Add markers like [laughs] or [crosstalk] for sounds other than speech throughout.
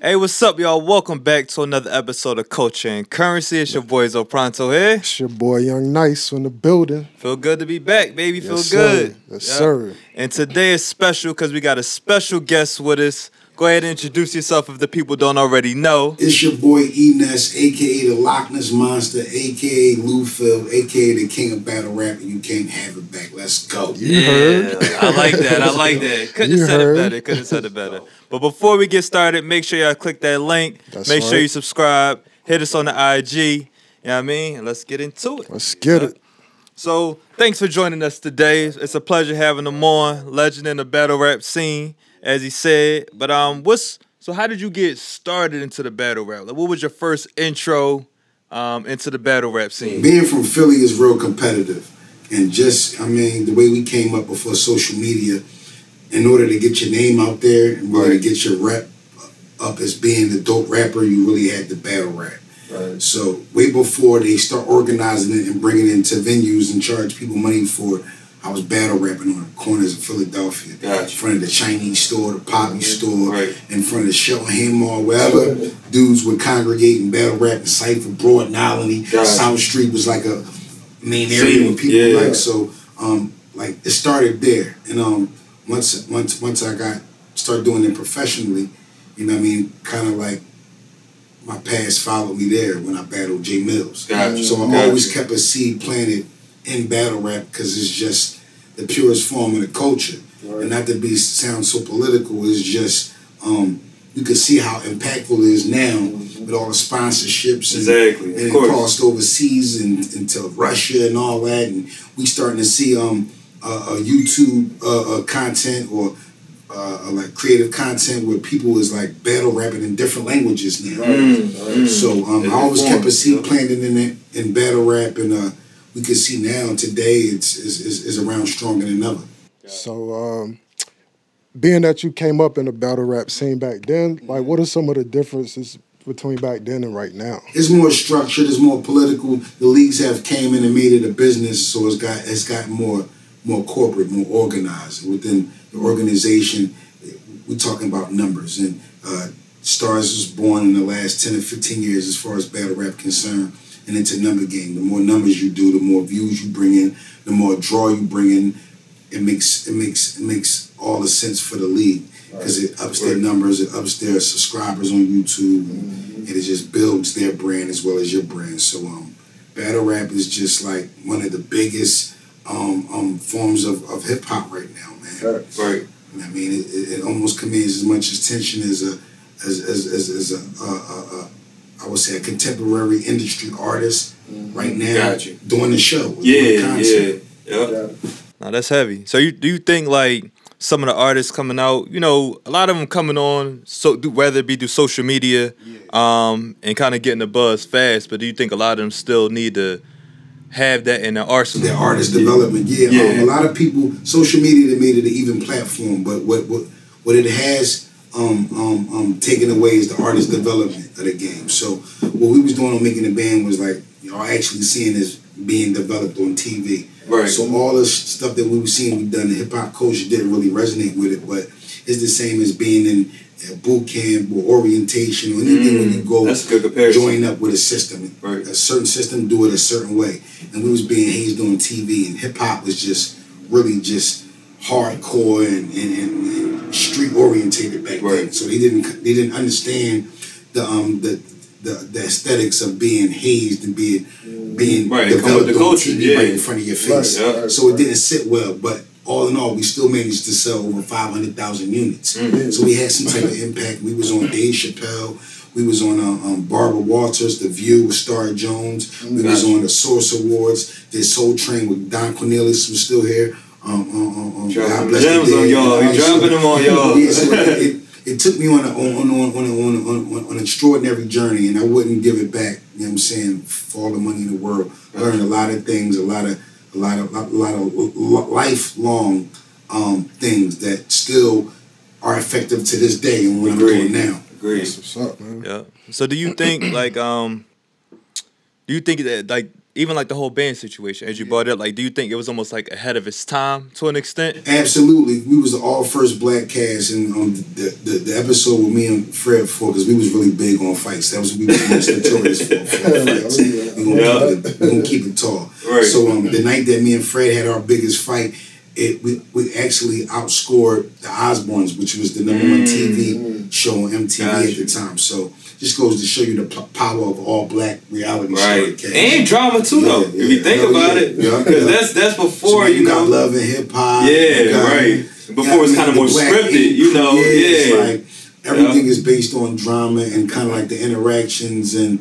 Hey, what's up, y'all? Welcome back to another episode of Culture and Currency. It's your boy Zopronto here. It's your boy Young Nice in the building. Feel good to be back, baby. Feel Yes, good. sir. Yes, Yeah. sir. And today is special because we got a special guest with us. Go ahead and introduce yourself if the people don't already know. It's your boy Enes, aka the Loch Ness Monster, aka Lou Phil, aka the King of Battle Rap, and you can't have it back. Let's go. You heard. I like that. I like that. Couldn't [laughs] You have said heard. it better. Couldn't have said it better. But before we get started, make sure y'all click that link. That's make sure you subscribe. Hit us on the IG. You know what I mean? Let's get into it. Let's get it. So thanks for joining us today. It's a pleasure having him on. Legend in the battle rap scene, as he said. But um, what's so? How did you get started into the battle rap? Like, what was your first intro um into the battle rap scene? Being from Philly is real competitive. And just, I mean, the way we came up before social media, in order to get your name out there, in order to get your rep up as being the dope rapper, you really had to battle rap. Right. So way before they start organizing it and bringing it into venues and charge people money for it, I was battle rapping on the corners of Philadelphia. Gotcha. In front of the Chinese store, the Poppy store, Right. in front of the Shelton Mall, wherever dudes would congregate and battle rap and Cypher, Broad and Olney, Gotcha. South Street was like a main area where people yeah. like so um like it started there. And um once once once I got started doing it professionally, you know what I mean, kinda like my past followed me there when I battled Jae Millz. Gotcha. So I Gotcha. always kept a seed planted in battle rap because it's just the purest form of the culture. And not to be sound so political, it's just um, you can see how impactful it is now with all the sponsorships and, Exactly, of and it crossed overseas and into Russia and all that, and we starting to see um uh, uh, YouTube uh, uh, content or uh, uh, like creative content where people is like battle rapping in different languages now. So um, I always kept a seed planted in it in battle rap, and uh, we can see now today it's is, is, is around stronger than ever. So, um, being that you came up in the battle rap scene back then, like, what are some of the differences between back then and right now? It's more structured. It's more political. The leagues have came in and made it a business, so it's got it's got more more corporate, more organized within the organization. We're talking about numbers, and uh, Stars was born in the last ten or fifteen years as far as battle rap concerned, and it's a number game. The more numbers you do, the more views you bring in, the more draw you bring in. It makes it makes it makes all the sense for the league because it ups their numbers, it ups their subscribers on YouTube, and it just builds their brand as well as your brand. So um, battle rap is just like one of the biggest um, um, forms of, of hip hop right now, man. Right. I mean, it, it, it almost commands as much attention as a as as as, as a, a, a, a I would say a contemporary industry artist right now Got doing the show. doing Yeah, concert. yeah. Yep. Now that's heavy. So you do you think like some of the artists coming out, you know, a lot of them coming on, so do, whether it be through social media, um, and kind of getting the buzz fast. But do you think a lot of them still need to have that in their arsenal? their artist development. Yeah, Yeah. Um, a lot of people, social media, they made it an even platform. But what what what it has um, um, um, taken away is the artist development of the game. So what we was doing on making the band was like y'all actually seeing this being developed on TV. Right. So all the stuff that we were seeing we done, the hip hop culture didn't really resonate with it, but it's the same as being in a boot camp or orientation or anything when you go Mm, That's a good comparison. join up with a system. Right. A certain system do it a certain way. And we was being hazed on TV and hip hop was just really just hardcore and, and, and, street orientated back then. So they didn't they didn't understand the um the the, the aesthetics of being hazed and being being Right, it come with developed the on culture, TV yeah. right in front of your face. Right, yeah. So it didn't sit well, but all in all, we still managed to sell over five hundred thousand units. Mm-hmm. So we had some type of impact. We was on Dave Chappelle. We was on uh, um, Barbara Walters, The View with Star Jones. We was on the Source Awards. Did Soul Train with Don Cornelius was still here. Um, um, um, um, God bless gems on y'all. You dropping them on y'all. [laughs] Yeah, so it, it, it took me on a, on, on, on, on, on, on, on an extraordinary journey, and I wouldn't give it back. You know what I'm saying? For all the money in the world, learned a lot of things, a lot of a lot of a lot of lifelong um, things that still are effective to this day and what I'm doing now. Agreed. That's what's up, man. Yeah. So do you think [clears throat] like um do you think that like even like the whole band situation as you brought it up, like do you think it was almost like ahead of its time to an extent? Absolutely, we was the all first black cast, and um, the, the the episode with me and Fred for because we was really big on fights. That was we was most notorious for, [laughs] for fights. We gonna, Yeah. keep it, we gonna keep it tall. Right. So um, the night that me and Fred had our biggest fight, it we, we actually outscored the Osbournes, which was the number one TV show on MTV at the time. So just goes to show you the p- power of all black reality Right. show. And drama too, though. Yeah, if you think Hell about yeah. it, because yeah. that's that's before now you know. got love and hip hop. Yeah, got- right. Before it's kind of more scripted, you know. Yeah. like everything is based on drama and kind of like the interactions and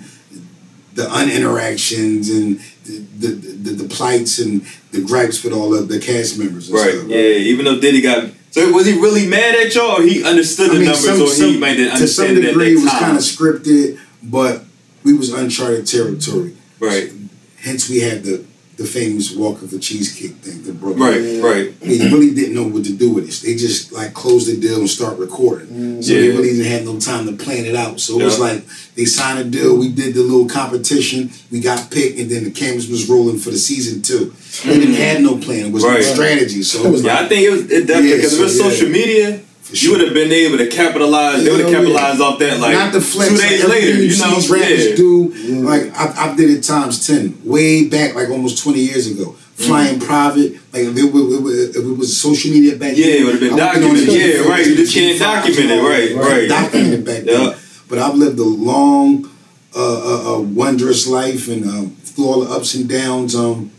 the uninteractions and the the, the, the plights and the gripes with all of the cast members. And Right. Stuff. Yeah. Even though Diddy got. So was he really mad at y'all, or he understood the I mean, numbers, some, or some, he might didn't to some understand degree, it was kind of scripted, but we was uncharted territory. Right. Hence, we had the the famous Walk of the Cheesecake thing that broke. Right. Right. They really didn't know what to do with this. They just like closed the deal and start recording. Mm. So they really didn't have no time to plan it out. So it was like they signed a deal. We did the little competition. We got picked, and then the cameras was rolling for the season two. They didn't mm. have no plan. It was Right. no strategy. So it was Yeah, I think it was it definitely Yeah, because so, if it's yeah. social media, For you would have been able to capitalize. they would have Hell yeah. capitalized off that like not the flex. two days everything later. You see know, these rappers yeah. do. Like I, I did it times ten, way back, like almost twenty years ago. Flying private, like if it, was, it if it was social media back then. Yeah, then, it would've been I documented. the Yeah, right. You just can't G5s, document it. Right, right. Documented back then. Yeah. But I've lived a long, uh, uh, uh, wondrous life, and um, through all the ups and downs, um,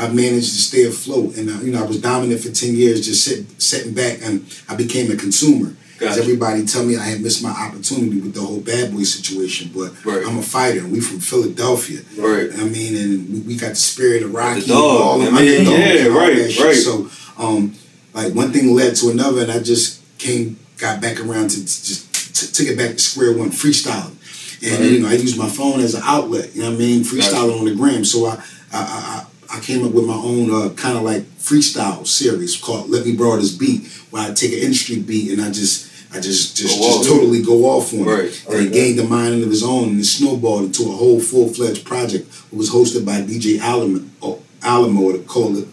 I've managed to stay afloat. And uh, you know, I was dominant for ten years, just sit, sitting back, and I became a consumer. Because Gotcha. everybody tell me I had missed my opportunity with the whole bad boy situation, but Right. I'm a fighter, and we from Philadelphia. Right. I mean, and we, got the spirit of Rocky, The dog, all I mean, underdogs, yeah, right, shit. right. So, um, like one thing led to another, and I just came, got back around to just t- took it back to square one, freestyling. And you know, I used my phone as an outlet. You know what I mean? Freestyling on the gram. So I, I, I, I I came up with my own uh, kind of like freestyle series called "Let Me Borrow This Beat," where I take an industry beat and I just. I just just, Go off. just totally go off on Right, it. And it gained a mind of his own and it snowballed into a whole full fledged project. It was hosted by DJ Alamo, oh, Alamo the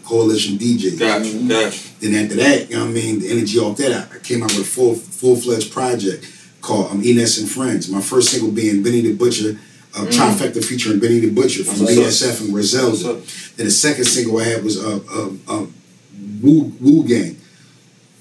Coalition DJ. Gotcha, gotcha. Then after that, you know what I mean, the energy off that, I- I came out with a full full fledged project called um, Ines and Friends. My first single being Benny the Butcher, uh, trifecta featuring Benny the Butcher from BSF and Griselda. Then the second single I had was uh, uh, uh, Wu Wu Gang,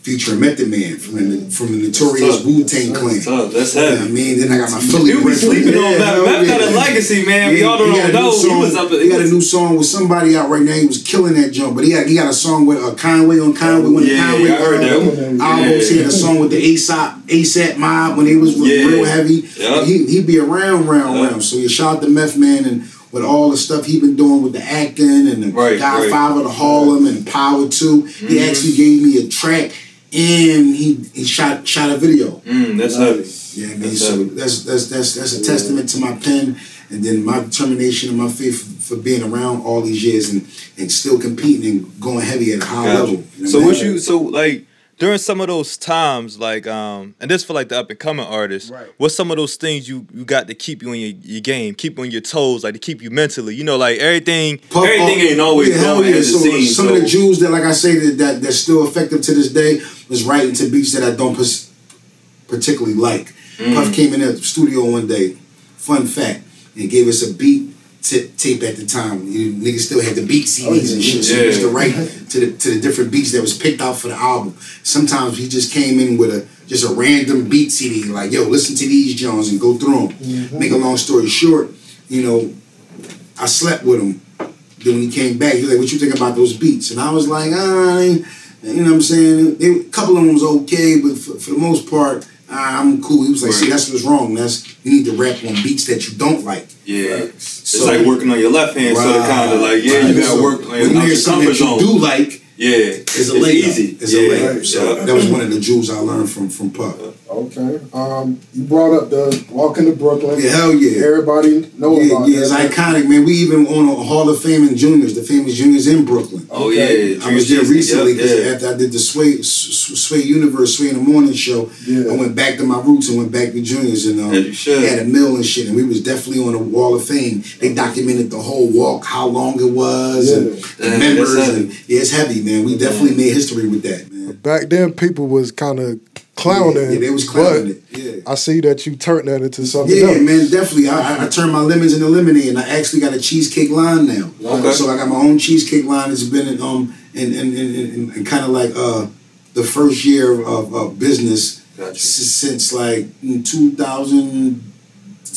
featuring Method Man from the from the notorious That's Wu Tang Clan. Tough. That's You know what I mean, then I got my Philly. You be sleeping on Yeah, Matt. hell Matt got a yeah. legacy, man. We all don't he got a new know. He was up. He got a new song with somebody out right now. He was killing that jump, but he got he got a song with uh, Conway on Conway when the Yeah, Conway I heard that uh, one. albums. He had a song with the ASAP ASAP Mob when they was Yeah. real heavy. Yeah. He he be around, round, Yeah. round. So you shout out to Meth Man and with all the stuff he been doing with the acting and the Right, Godfather to Harlem and Power Two. Mm-hmm. He actually gave me a track and he he shot shot a video. Mm, that's heavy. Yeah, man. That's So heavy. that's that's that's that's a testament to my pen, and then my determination and my faith for, being around all these years and and still competing and going heavy at a high Gotcha. level. You know So what you so like during some of those times, like um, and this for like the up and coming artists, Right. what's some of those things you you got to keep you on your, your game, keep you on your toes, like to keep you mentally, you know, like everything. Puff Everything Off- ain't always hell going as it So seems, some of the Jews that, like I say, that, that that's still effective to this day was writing to beats that I don't pers- particularly like. Mm. Puff came in the studio one day. Fun fact, and gave us a beat t- tape at the time. You niggas still had the beat CDs and shit. So he used to write to the to the different beats that was picked out for the album. Sometimes he just came in with a just a random beat CD, like yo, listen to these Jones and go through them. Make a long story short, you know, I slept with him. Then when he came back, he was like, "What you think about those beats?" And I was like, "Ah, I ain't- you know what I'm saying." They, a couple of them was okay, but for, for the most part, ah, I'm cool. He was like, "See, that's what's wrong. That's you need to rap on beats that you don't like." Yeah. It's So- like working on your left hand, so to kind of like, yeah, you gotta So work on your, you out hear your something comfort that you zone. do like, Yeah, It's a layup. easy. It's yeah. a layup. So yeah. that was one of the jewels I learned from from Puff. Okay. Um, you brought up the walking to Brooklyn. Yeah, hell yeah. Everybody know Yeah, about yeah, it's iconic, man. We even on a Hall of Fame in Junior's, the famous Junior's in Brooklyn. Oh Okay. yeah, I was there recently yeah, because yeah. after I did the Sway Sway Universe, Sway in the Morning show, Yeah. I went back to my roots and went back to Junior's and um, As had a mill and shit, and we was definitely on the Wall of Fame. They documented the whole walk, how long it was, and the members, that's and yeah, it's heavy, man. We definitely made history with that, man. Back then, people was kind of clowning. Yeah, they was clowning but it. Yeah. I see that you turned that into something Yeah, else. man, definitely. I, I, I turned my lemons into lemonade, and I actually got a cheesecake line now. Okay. So I got my own cheesecake line. It's been in, um and and, and, and, and kind of like uh the first year of, of business Gotcha. s- since like in 2000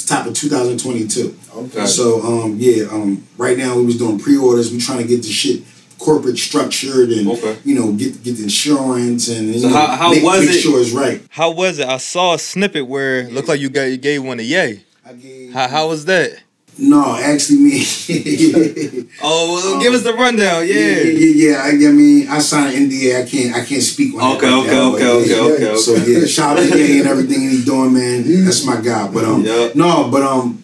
top of 2022. Okay. So um yeah um right now we was doing pre-orders. We trying to get the shit corporate structured and Okay. you know get get the insurance and you So know, how- how make, was make it? sure it's right. How was it? I saw a snippet where it looked like you got you gave one to Ye. I gave, How, how was that? no, actually me. [laughs] Oh, well, give us the rundown. Yeah, Yeah. yeah, yeah. I, I mean, I signed an NDA. I can't, I can't speak on Okay, that. okay, that, okay, okay, yeah. okay, okay. So yeah, shout out to Ye and everything he's doing, man. [laughs] That's my guy. But um, Yeah. no, but um,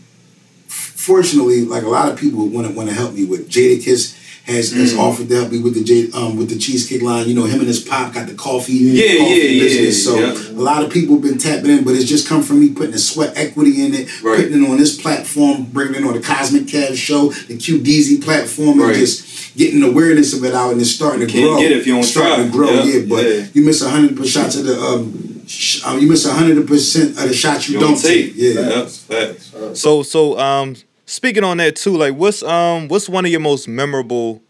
fortunately, like a lot of people want to want to help me with Jadakiss. Has, has Mm. offered to help me with the J, um with the cheesecake line. You know him and his pop got the coffee, Yeah, coffee yeah, yeah, business. So yeah. a lot of people have been tapping in, but it's just come from me putting the sweat equity in it, Right. putting it on this platform, bringing it on the Cosmic Cash show, the QDZ platform, and just getting awareness of it out and it's starting to Can't grow. get it if you don't starting try. to grow, Yeah, yeah. But yeah. you miss hundred percent of the um, sh- uh, you miss hundred percent of the shots you, You don't take. Yeah. Yep, facts. So so um speaking on that too, like what's um what's one of your most memorable,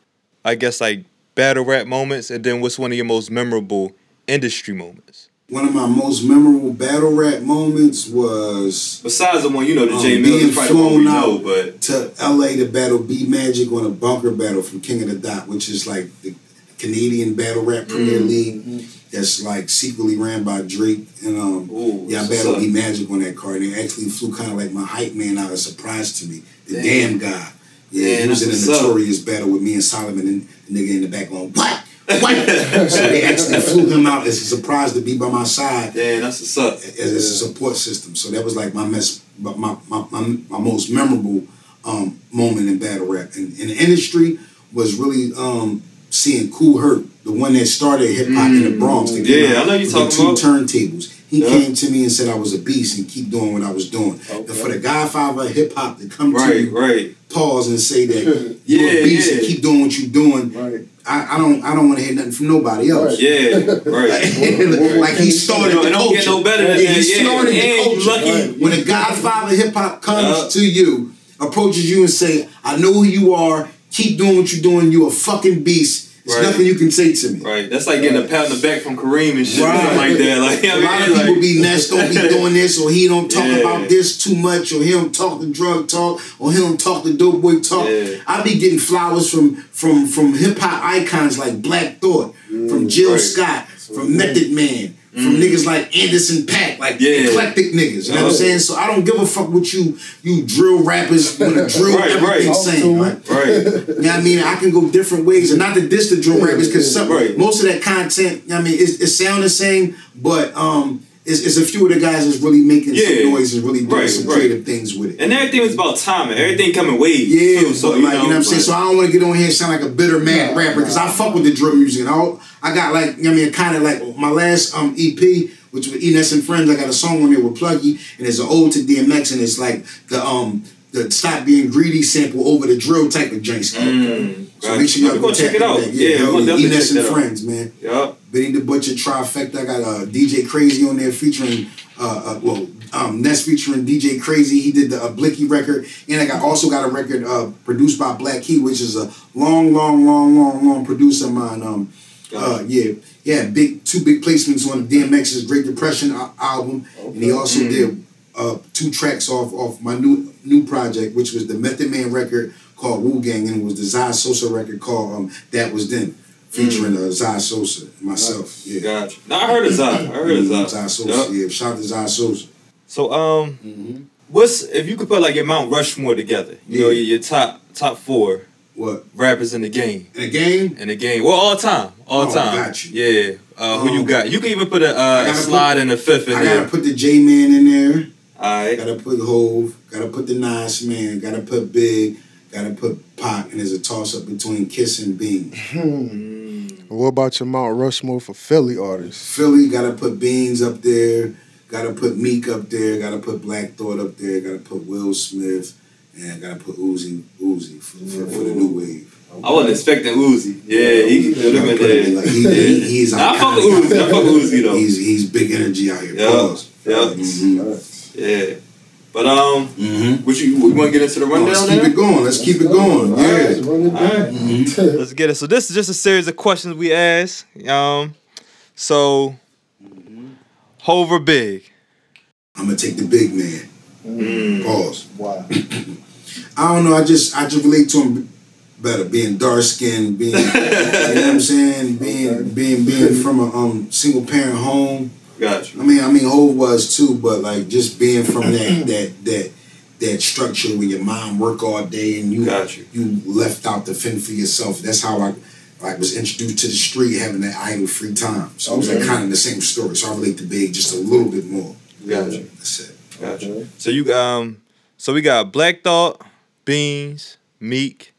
I guess like battle rap moments, and then what's one of your most memorable industry moments? One of my most memorable battle rap moments was Besides the one you know, the Um, Jae Millz being is probably the we know, but to LA to battle B Magic on a bunker battle from King of the Dot, which is like the Canadian Battle Rap Premier Mm. League. That's like secretly ran by Drake and um Ooh, yeah, I that's battled what's B up. Magic on that card. And they actually flew kind of like my hype man out, a surprise to me. The Damn. damn, guy. Yeah, Damn, he was in a that's what's up. notorious battle with me and Solomon and the nigga in the back going, What? What? [laughs] so they actually flew him out as a surprise to be by my side Yeah, that's what's up. as, as a support system. So that was like my mess, my my, my, my, my most memorable um, moment in battle rap. And in the industry was really um, seeing Kool Herc, the one that started hip hop in the mm, Bronx. that Yeah, I know you talking two about. turntables. He Yeah. came to me and said I was a beast and keep doing what I was doing. And for the Godfather of hip hop to come to you, right. pause and say that [laughs] you're Yeah, a beast and keep doing what you're doing. Right. I, I don't I don't want to hear nothing from nobody else. Yeah, right. [laughs] like he started It don't- the don't get culture. no better than yeah, that, He started And the you culture. lucky- When a Godfather of hip hop comes Yeah. to you, approaches you and say, "I know who you are. Keep doing what you're doing. You're a fucking beast. There's Right. nothing you can say to me." Right. That's like getting a pat on the back from Kareem and shit, Right. like that. Like, [laughs] I A mean, lot of people like, be Ness don't be doing this, or he don't talk Yeah. about this too much, or he don't talk the drug talk, or he don't talk the dope boy talk. Yeah. I be getting flowers from from from hip hop icons like Black Thought, from Jill Mm, right. Mm. Scott, from Method Man, from niggas like Anderson Paak, like Yeah. eclectic niggas. You know what I'm Oh. saying? So I don't give a fuck what you you drill rappers want to drill Right, everything right. saying. Right? right. You know what I mean? I can go different ways, and not to diss the drill rappers, because Right. most of that content, I mean, it, it sound the same, but um, it's, it's a few of the guys that's really making Yeah. some noise and really doing Right, some right. creative things with it. And everything was about timing. Everything coming waves. Yeah, too, so like you know what I'm saying. So I don't want to get on here and sound like a bitter mad Nah, rapper because nah. I fuck with the drill music and all. I got like you know what I mean, kind of like my last um EP, which was Enes and Friends. I got a song on there with Pluggy, and it's an ode to DMX, and it's like the um the stop being greedy sample over the drill type of joints. Mm, So gotcha. make sure y'all go check it out. that. Yeah, hell we're gonna definitely Enes and that out. Friends, man. Yup. Benny the Butcher trifecta. I got uh, DJ Crazy on there featuring uh, uh well um Ness featuring DJ Crazy. He did the uh, Blicky record, and I got also got a record uh produced by Black Key, which is a long, long, long, long, long producer of mine. Um, uh, yeah, yeah, big two big placements on DMX's Great Depression al- album, and he also Mm. did uh two tracks off off my new new project, which was the Method Man record called Wu Gang, and it was the Zai Sosa record called um That Was Then, featuring uh, Zai Sosa and myself. Yeah. Gotcha. No, I heard of Zai. I heard of Zai. Zai Sosa, Yup. yeah. Shout out to Zai Sosa. So um, what's if you could put like your Mount Rushmore together? You know, your, your top top four. What rappers in the game. in a game? In the game. Well, all time. All Oh, time. got you. Yeah. Uh, who you Um, got? You can even put a, I uh, a slide put- in the fifth in I there. gotta put the J Man in there. Alright. Gotta put Hove. Gotta put the Nas Man. Gotta put Big. Gotta put Pac. And there's a toss up between Kiss and Beans. Hmm. What about your Mount Rushmore for Philly artists? Philly. Gotta put Beans up there. Gotta put Meek up there. Gotta put Black Thought up there. Gotta put Will Smith. And gotta put Uzi. Uzi for, for, for the new wave. I wasn't expecting Uzi. Yeah, he could have been there. Like, he, he, he's Nah, I fuck with. Uzi. I fuck with Uzi though. He's he's big energy out here. Yeah. Pause. Yeah. Mm-hmm. Yeah. But um, Mhm. what you we want to get into the No, rundown let's now? keep it going. Let's keep it going. All right, Yeah. let's run it down. Mhm. [laughs] Let's get it. So this is just a series of questions we ask. Um, so Hover big. I'm gonna take the big man. Mm. Pause. Wow. [laughs] I don't know. I just I just relate to him better. Being dark skinned, being you know what I'm saying, [laughs] being Okay. being being from a um single parent home. Got you. I mean, I mean, Hove was too, but like just being from that [clears throat] that that that structure where your mom work all day and you Got you. you left out to fend for yourself. That's how I like was introduced to the street, having that idle free time. So I was like kind of the same story. So I relate to Big just a little bit more. Got you. That's it. Got you. So you um, so we got Black Thought, Beans, Meek.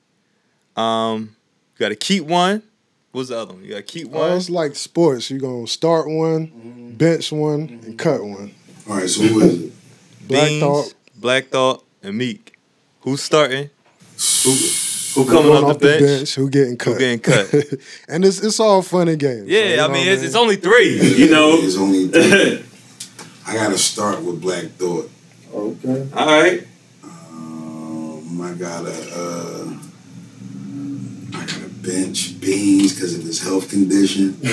Um, you got to keep one. What's the other one? You got to keep Well, one. it's like sports. You're going to start one, bench one, and cut one. All right. So who is it? Black Beans, Thought. Black Thought, and Meek. Who's starting? Who who Who coming going off the bench? Who getting cut? Who getting cut? [laughs] and it's it's all fun and games. Yeah, So, I know mean it's, it's only three. You know. it's only three. [laughs] I gotta start with Black Thought. Okay. All right. Um, I gotta uh, I gotta bench Beans because of his health condition. [laughs]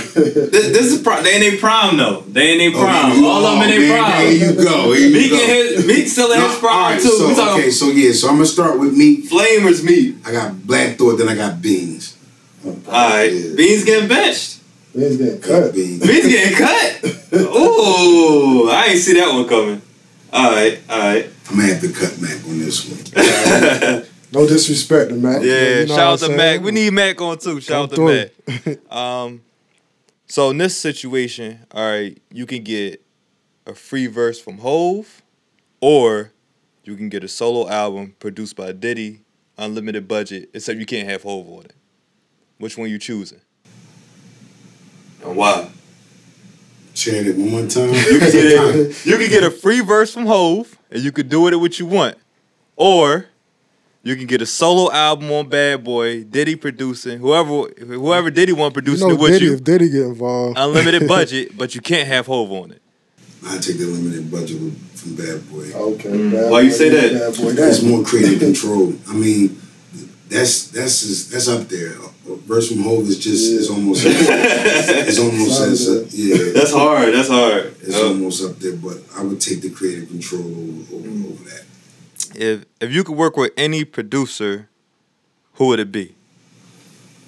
This, this is pro- they ain't they prime though. They ain't they Oh, prime. you- All of them in they man, prime. There you go. Here you Meek go. and his Meek still in No, his prime alright, too. So, we talking okay, so yeah, so I'm gonna start with Meek. flamers Meek. I got Black Thought, then I got Beans. All right, Yeah. Beans getting benched. Beans getting Cut cut. Beans. Beans getting cut. [laughs] Ooh, I ain't see that one coming. All right, all right. I'm gonna have to cut Mac on this one. [laughs] No disrespect to Mac. Yeah, you know shout out to I'm Mac. We need Mac on too. Shout Come out to Mac. [laughs] Um, so in this situation, all right, you can get a free verse from Hove, or you can get a solo album produced by Diddy, unlimited budget, except you can't have Hove on it. Which one you choosing? And why? Share it one more time. You can get [laughs] you can get a free verse from Hove, and you could do with it what you want, or you can get a solo album on Bad Boy, Diddy producing, whoever whoever Diddy want You producing know, it with Diddy, you. if Diddy get involved, unlimited [laughs] budget, but you can't have Hove on it. I take the limited budget from Bad Boy. okay. Mm. bad Why you say that? Bad boy, That's more creative [laughs] control. I mean, that's that's that's up there. A verse from Hove is just is almost [laughs] it's almost as uh, yeah. That's hard. That's hard. It's almost up there, but I would take the creative control over, over, Mm. over that. If if you could work with any producer, who would it be?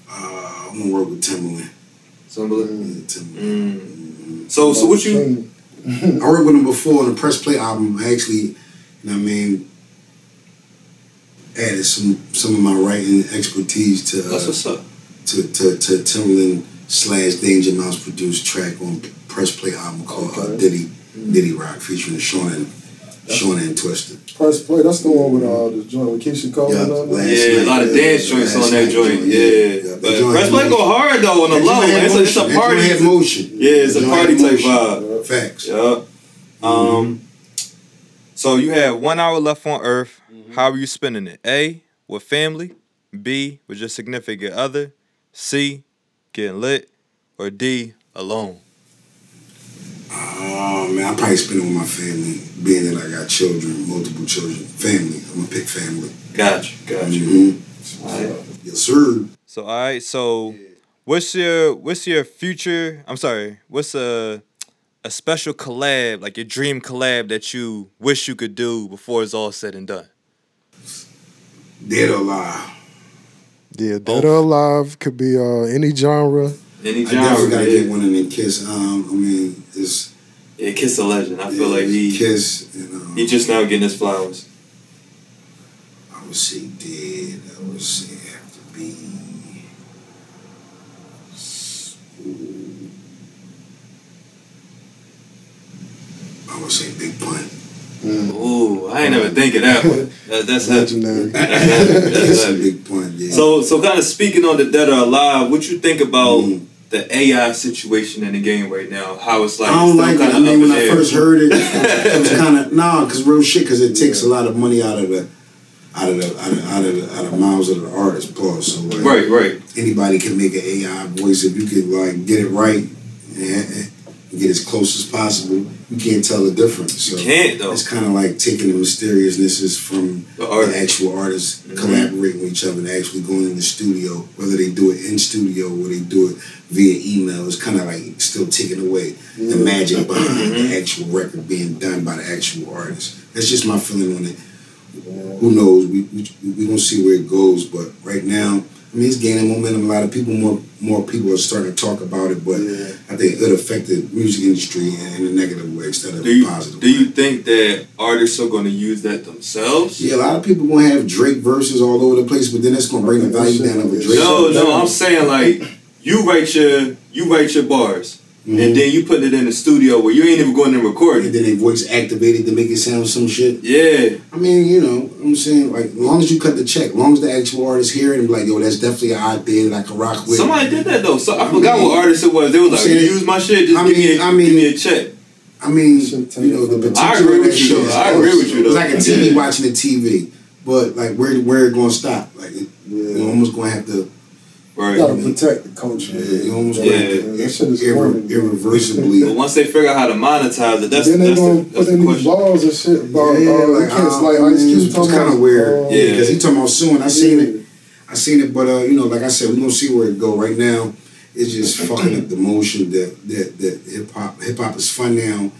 Uh, I'm gonna work with Timbaland. Timbaland. Yeah, Timbaland. Mm. So so what you? I worked with him before on the Press Play album. I actually, you know what I mean, added some some of my writing expertise to That's uh, what's up. to, to, to Timbaland slash Danger Mouse produced track on Press Play album called uh, Okay. Diddy Diddy Rock featuring Sean and Sean and Twista. Press play. That's the one with uh, the joint with Keyshia Cole Yeah, and all that. last Yeah, a lot of dance yeah, joints on that joint. joint, Yeah, yeah. but The press play go hard though on the low. joint It's a, it's a party. joint had motion. Yeah, it's a party type motion. vibe. Facts. Yeah. Um. So you have one hour left on Earth. How are you spending it? A with family, B with your significant other, C getting lit, or D alone. Oh man, I probably spend it with my family, being that I got children, multiple children. Family. I'm gonna pick family. Got you. Got you. Mhm. All right. Yes, sir. So all right. So what's your what's your future? I'm sorry. What's a a special collab like your dream collab that you wish you could do before it's all said and done? Dead or alive. Yeah, Both. Dead or Alive could be uh, any genre. Any genre. I definitely gotta Yeah. get one of the Kiss. Um, I mean, is yeah, Kiss the legend. I feel yeah, like he Kiss and um, he just now getting his flowers. I would say dead. I would say have to be. I would say Big Pun. Mm. Ooh, I ain't never think of that one. [laughs] That's legendary. [laughs] That's, that's, that's, Big point. Yeah. So, so kind of speaking on the dead or alive, what you think about? Mm the AI situation in the game right now? How it's like, I don't like it. I mean, when I first heard it, [laughs] it was kind of nah, because real shit, because it takes a lot of money out of the, out of the, out of, out of the, out of mouths of the artist. Pause. So like, right, right, anybody can make an AI voice if you can like get it right and, and get as close as possible. You can't tell the difference. So you can't though. it's kind of like taking the mysteriousness is from The art. the actual artists Mhm. collaborating with each other and actually going in the studio, whether they do it in studio or they do it via email. It's kind of like still taking away the magic behind Mhm. the actual record being done by the actual artist. That's just my feeling on it. Who knows? We we we gonna see where it goes, but right now. I mean, it's gaining momentum. A lot of people, more more people are starting to talk about it, but Yeah. I think it affected the music industry in, a negative way instead of Do you a positive. do way. you think that artists are going to use that themselves? Yeah, a lot of people gonna have Drake verses all over the place, but then that's gonna bring the value down of a Drake. No, no, I'm saying like you write your you write your bars Mhm. and then you put it in the studio where you ain't even going to record it. and then they voice activated to make it sound some shit. Yeah, I mean, you know, I'm saying like, as long as you cut the check, as long as the actual artist hear it and be like, yo, that's definitely an idea that I can rock with. somebody did that though. So I I forgot mean, what artist it was. They was like, I'm "You saying- use my shit, just I give me mean- a I mean- give me a check." I mean, you know, the from the- potential I agree with you, shit though. is I agree with you, It's like a TV watching the TV, but like where where it gonna stop? Like it, Yeah. you're almost gonna have to You Right. gotta protect the culture. Yeah, you almost Yeah. have to That shit is irre- irreversibly. But once they figure out how to monetize it, that's then they that's gonna the, put that's in the these question. laws and shit about Yeah, uh, like, like, kids like I Ice mean, Cube it's talking kinda weird. uh, Yeah. because he talking about soon. I seen it. I seen it, but uh, you know, like I said, we gonna see where it go. Right now, it's just fucking up the motion that that that hip hop hip hop is fun now.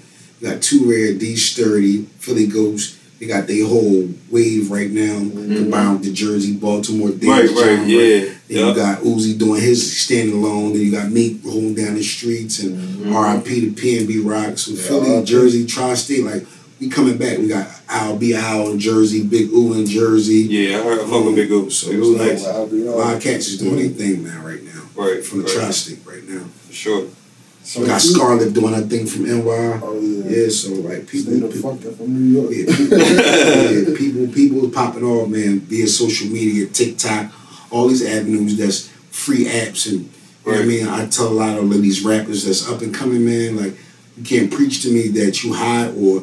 You got Two Rare, D Sturdy, Philly Ghost. They got their whole wave right now, combined with the Jersey, Baltimore, Mm-hmm. Right, right, genre. yeah. Then yeah. you got Uzi doing his standing alone. Then you got Meek holding down the streets and Mm-hmm. R.I.P. to PNB Rocks. So Philly, R.I.P. Jersey, Tri-State, like we coming back. We got Al B. Al in Jersey, Big U in Jersey. Yeah, I heard. With Big O. So it's like- nice. A lot of cats is doing their thing now, right now, Right, from the right. Tri-State right now. For sure. So We got Scar Lip doing her thing from NY. Oh yeah. Yeah, so like people, people from New York. yeah, people, [laughs] yeah, people, people popping off, man, via social media, TikTok, all these avenues that's free apps and you know what I mean. I tell a lot of these rappers that's up and coming, man, like you can't preach to me that you high or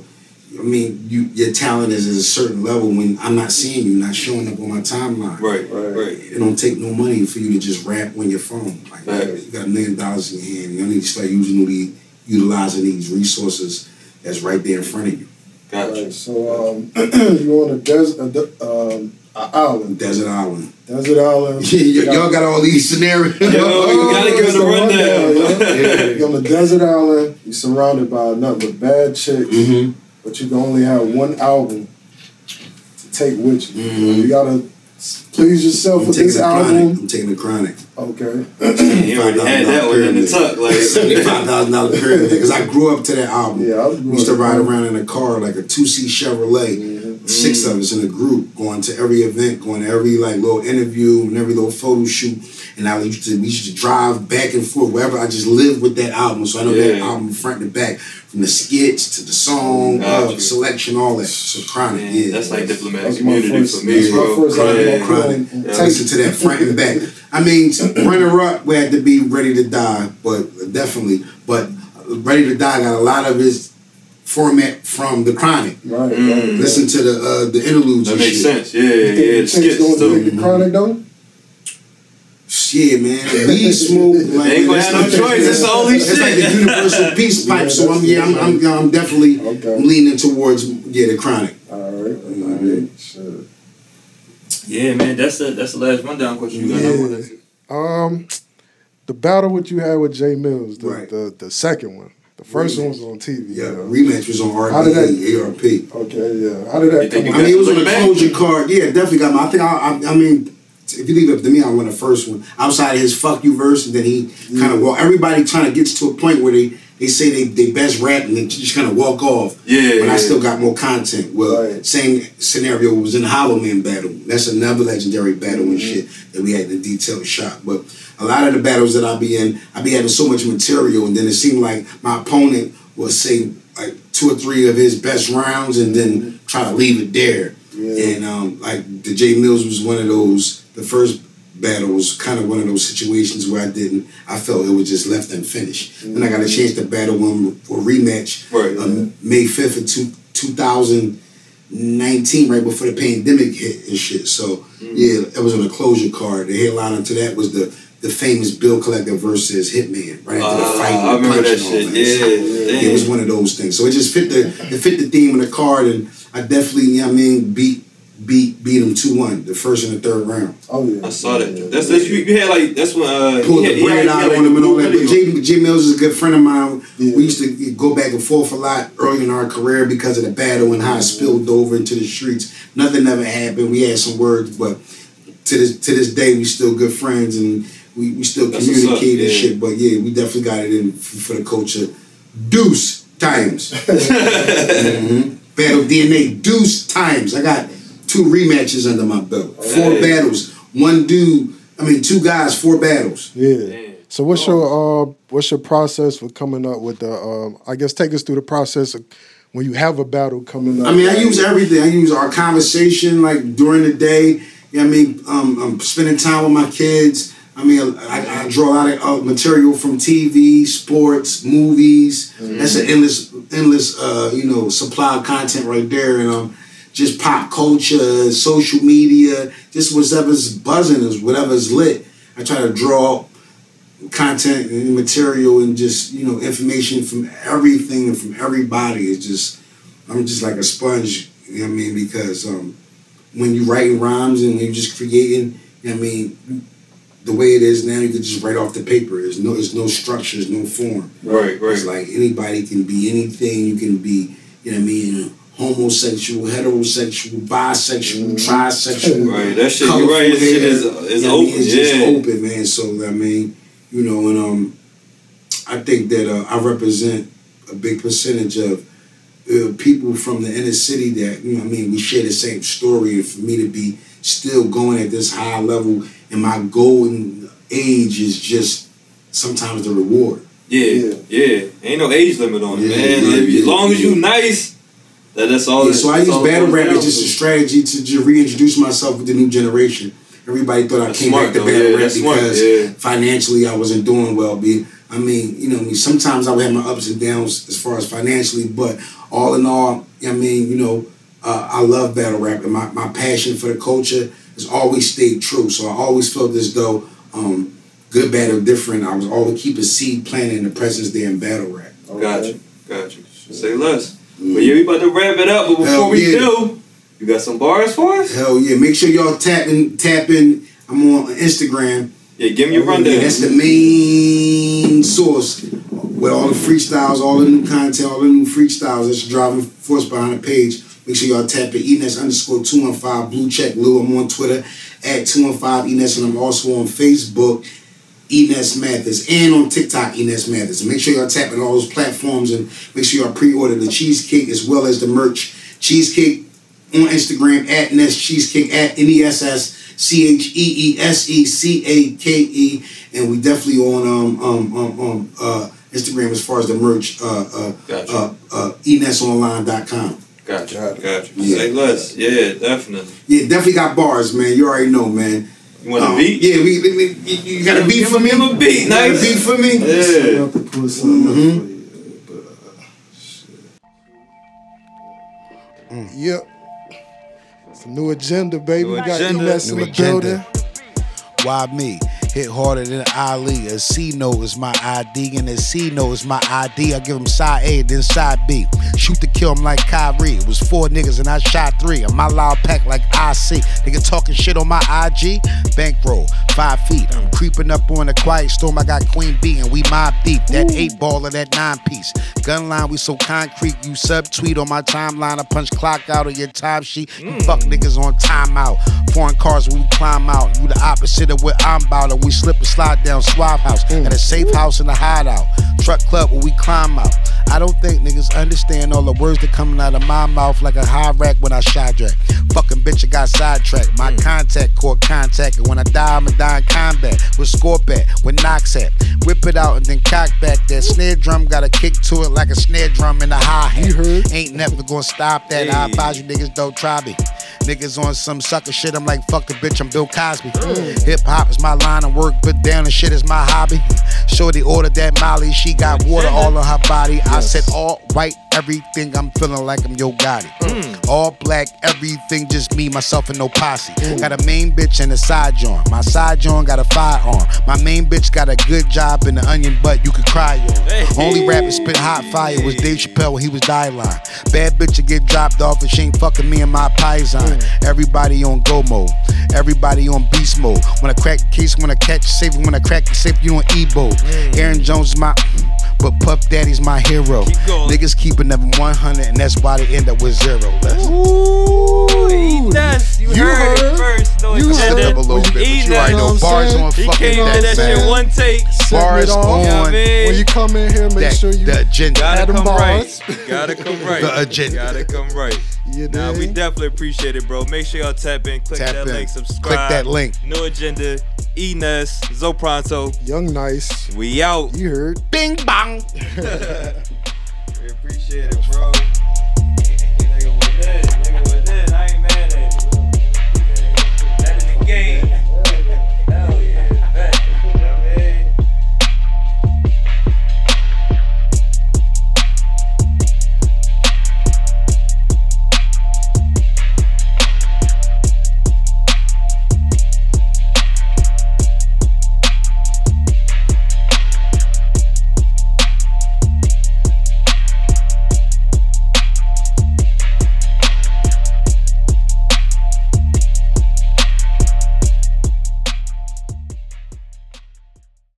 I mean you your talent is at a certain level when I'm not seeing you, not showing up on my timeline. Right, Right. right. It don't take no money for you to just rap on your phone. Like Facts. you got a million dollars in your hand. You don't need to start using the utilizing these resources that's right there in front of you. Gotcha. Right, so um, [clears throat] you on a desert, a, um, a island, Desert Island. desert island. [laughs] Y- y'all got all these scenarios. Yo, you gotta give us a It's the rundown. yeah. [laughs] You're on a desert island. You're surrounded by nothing but bad chicks, hmm but you can only have one album to take with you. Mhm. You gotta please yourself I'm with taking this the chronic. album. I'm taking the chronic. Okay. [clears throat] He already had that one in the tuck. Like, seventy-five thousand dollar pyramid. Because I grew up to that album. Yeah, I was used to ride around in a car like a two seat Chevrolet. Mhm. Six of us in a group going to every event, going to every like little interview and every little photo shoot. And I used to we used to drive back and forth wherever. I just lived with that album, so I know that Yeah. album front to back, from the skits to the song, uh, selection, all that. So chronic, man, yeah. that's like diplomatic That's community first. for me, That's bro. my first album. Yeah. I Chronic. on Listen to that front and back. I mean, [clears throat] runner up, we had to be ready to die, but definitely. But ready to die got a lot of his format from the chronic. Right, Mm. right. Listen to the uh, the interludes. That makes shit. sense. Yeah, You yeah, think the the chicks skits don't too. the chronic though? Yeah, man. Weed smoke. [laughs] Like, ain't gonna have no choice. It's the only It's like the universal peace pipe. Yeah, so I'm yeah, I'm, I'm, I'm definitely Okay. leaning towards yeah the chronic. All right, all Mhm. Yeah, man, that's the that's the last rundown question. You got another one? Um, the battle what you had with Jae Millz, the Right. the, the second one. The first one was on TV. Yeah, you know? rematch was on How did that, ARP. Okay, yeah. How did that come you I mean, it was on Run the it closure card. Yeah, definitely got my. I think I, I, I mean, if you leave it up to me, I won the first one. Outside of his "fuck you" verse, and then he kind of well, Everybody kind of gets to a point where they they say they they best rap and they just kind of walk off. Yeah, But I yeah. still got more content. Well, Right. same scenario was in the Hollow Man battle. That's another legendary battle and shit that we had the detailed shot. But a lot of the battles that I be in, I be having so much material, and then it seemed like my opponent will say like two or three of his best rounds and then try to leave it there. Yeah. And um, like the Jae Millz was one of those. The first battle was kind of one of those situations where I didn't. I felt it was just left unfinished. And I got a chance to battle him for a rematch. Right. Um, May fifth of two, 2019, right before the pandemic hit and shit. So yeah, it was on a closure card. The headliner to that was the the famous Bill Collector versus Hitman. Right after the Ah, fight, I remember that and all shit. that. Yeah, It was one of those things. So it just fit the it fit the theme of the card, and I definitely, you know what I mean, beat beat beat him two one, the first and the third round. Oh yeah. I saw that. That's that's you, you had like that's when uh Pulled had- the he bread out on him and all that. But video. Jay, Jae Millz is a good friend of mine. Yeah. We used to go back and forth a lot early in our career because of the battle and how it spilled over into the streets. Nothing ever happened. We had some words, but to this to this day, we still good friends and we, we still That's communicate and yeah. shit. But yeah, we definitely got it in for, for the culture. Deuce times. [laughs] Mhm. Battle DNA deuce times. I got two rematches under my belt. Four Hey. battles. One dude, I mean two guys, four battles. Yeah. Damn. So what's your uh what's your process for coming up with the um I guess take us through the process of when you have a battle coming up. I mean, I use everything. I use our conversation like during the day. You know I mean? Um, I'm spending time with my kids. I mean, I, I draw a lot of uh, material from TV, sports, movies. That's an endless, endless, uh, you know, supply of content right there. And um, just pop culture, social media, just whatever's buzzing is whatever's lit. I try to draw content and material and just you know information from everything and from everybody. It's just I'm just like a sponge. You know what I mean? Because um, when you're writing rhymes and you're just creating, you know what I mean, the way it is now, you can just write off the paper. There's no, there's no structure, there's no form. Right, right. It's like anybody can be anything. You can be, you know what I mean, homosexual, heterosexual, bisexual, trisexual. Right, that shit. You're right. That shit is is You know I mean? open. It's yeah. just open, man. So I mean, you know, and um, I think that uh, I represent a big percentage of uh, people from the inner city that you know. I mean, we share the same story, and for me to be still going at this high level, and my golden age is just sometimes the reward. Yeah, yeah. Ain't no age limit on it, Yeah, man. yeah, If you- as yeah, long as you nice, that that's all. Yeah, it- so I use battle rap as just a strategy to just reintroduce myself with the new generation. Everybody thought I That's came smart, back to though. battle Yeah, rap that's because yeah. financially I wasn't doing well. Be I mean, you know, I mean, sometimes I would have my ups and downs as far as financially, but all in all, I mean, you know, uh, I love battle rap and my, my passion for the culture has always stayed true. So I always felt as though um, good, bad, or different. I was always keep a seed planted in the presence there in battle rap. Got you, got you. Say less. But yeah, we about to wrap it up. But before Hell we yeah. do, you got some bars for us? Hell yeah! Make sure y'all tapping tapping. I'm on Instagram. Yeah, give me your rundown. Yeah, that's the main source with all the freestyles, all the new content, all the new freestyles. That's the driving force behind the page. Make sure y'all tap it. Enes underscore two one five blue check Lou. I'm on Twitter at two one five Enes, and I'm also on Facebook. Enes Mathis and on TikTok Enes Mathis. Make sure y'all tap in all those platforms and make sure y'all pre-order the cheesecake as well as the merch. Cheesecake on Instagram at Ness Cheesecake at N E S S C H E E S E C A K E, and we definitely on um um um, um uh Instagram as far as the merch uh uh Gotcha. uh, uh enesonline.com. Got you, Got it. got you. Yeah. Say less. Yeah, definitely. Yeah, definitely got bars, man. You already know, man. You want Um, a beat? Yeah, we, we, we you, you got a beat for me. a beat, You got a nice. beat for me. Yeah. have to pull something up Mhm. for you. But, uh, Yep. It's a new agenda, baby. New we got agenda. Enes in New the agenda. building. Why me? Hit harder than Ali. A C note is my ID, and a C note is my ID. I give him side A, then side B. Shoot to kill him like Kyrie. It was four niggas, and I shot three. And my loud pack like IC. Nigga talking shit on my IG. Bankroll, five feet. I'm creeping up on a quiet storm. I got Queen B, and we mob deep. That eight ball of that nine piece. Gun line, we so concrete. You subtweet on my timeline. I punch clock out of your time sheet. You mm. fuck niggas on timeout. Foreign cars we climb out. You the opposite of what I'm about. We slip and slide down Swab House. Mm. At a safe house in the hideout. Truck club where we climb out. I don't think niggas understand all the words that coming out of my mouth like a high rack when I shot drag. Fucking bitch, I got sidetracked. My contact caught contact, and when I die, I'ma die in combat. With scorp at, with knocks at. Whip it out and then cock back. That snare drum got a kick to it like a snare drum in a hi hat. Ain't never gonna stop that. I advise you niggas don't try me. Niggas on some sucker shit, I'm like, fuck the bitch, I'm Bill Cosby. Hip hop is my line work, but down and shit is my hobby. Shorty ordered that Molly, she got water all on her body. I said all right, everything, I'm feeling like I'm Yo Gotti. Mm. All black, everything, just me, myself, and no posse. Got a main bitch and a side joint. My side joint got a firearm. My main bitch got a good job in the onion butt you could cry on. Hey. Only rapper spit hot fire was Dave Chappelle when he was die line. Bad bitch to get dropped off and she ain't fucking me and my paisan. Everybody on go mode. Everybody on beast mode. When I crack the case, when I catch safe, when I crack the safe, you on Ebo. Aaron Jones is my but Puff Daddy's my hero. Keep. Niggas keeping them 100 and that's why they end up with zero. Let's Ooh, he does. You, You heard, heard. it first. No You step agenda. up a little bit, but you already know know bars I'm on He fucking came know that I'm shit one take. Bars it off. on You know what I mean? When you come in here, make that, sure you the agenda. Gotta come Bars. right. Gotta come [laughs] right. The agenda. Gotta come right. You Nah, we definitely appreciate it, bro. Make sure y'all tap in, click Tap that in. link, subscribe. Click that link. No agenda. Enes, Zopronto. Young Nice. We out. You heard. Bing bong. [laughs] We appreciate it, bro.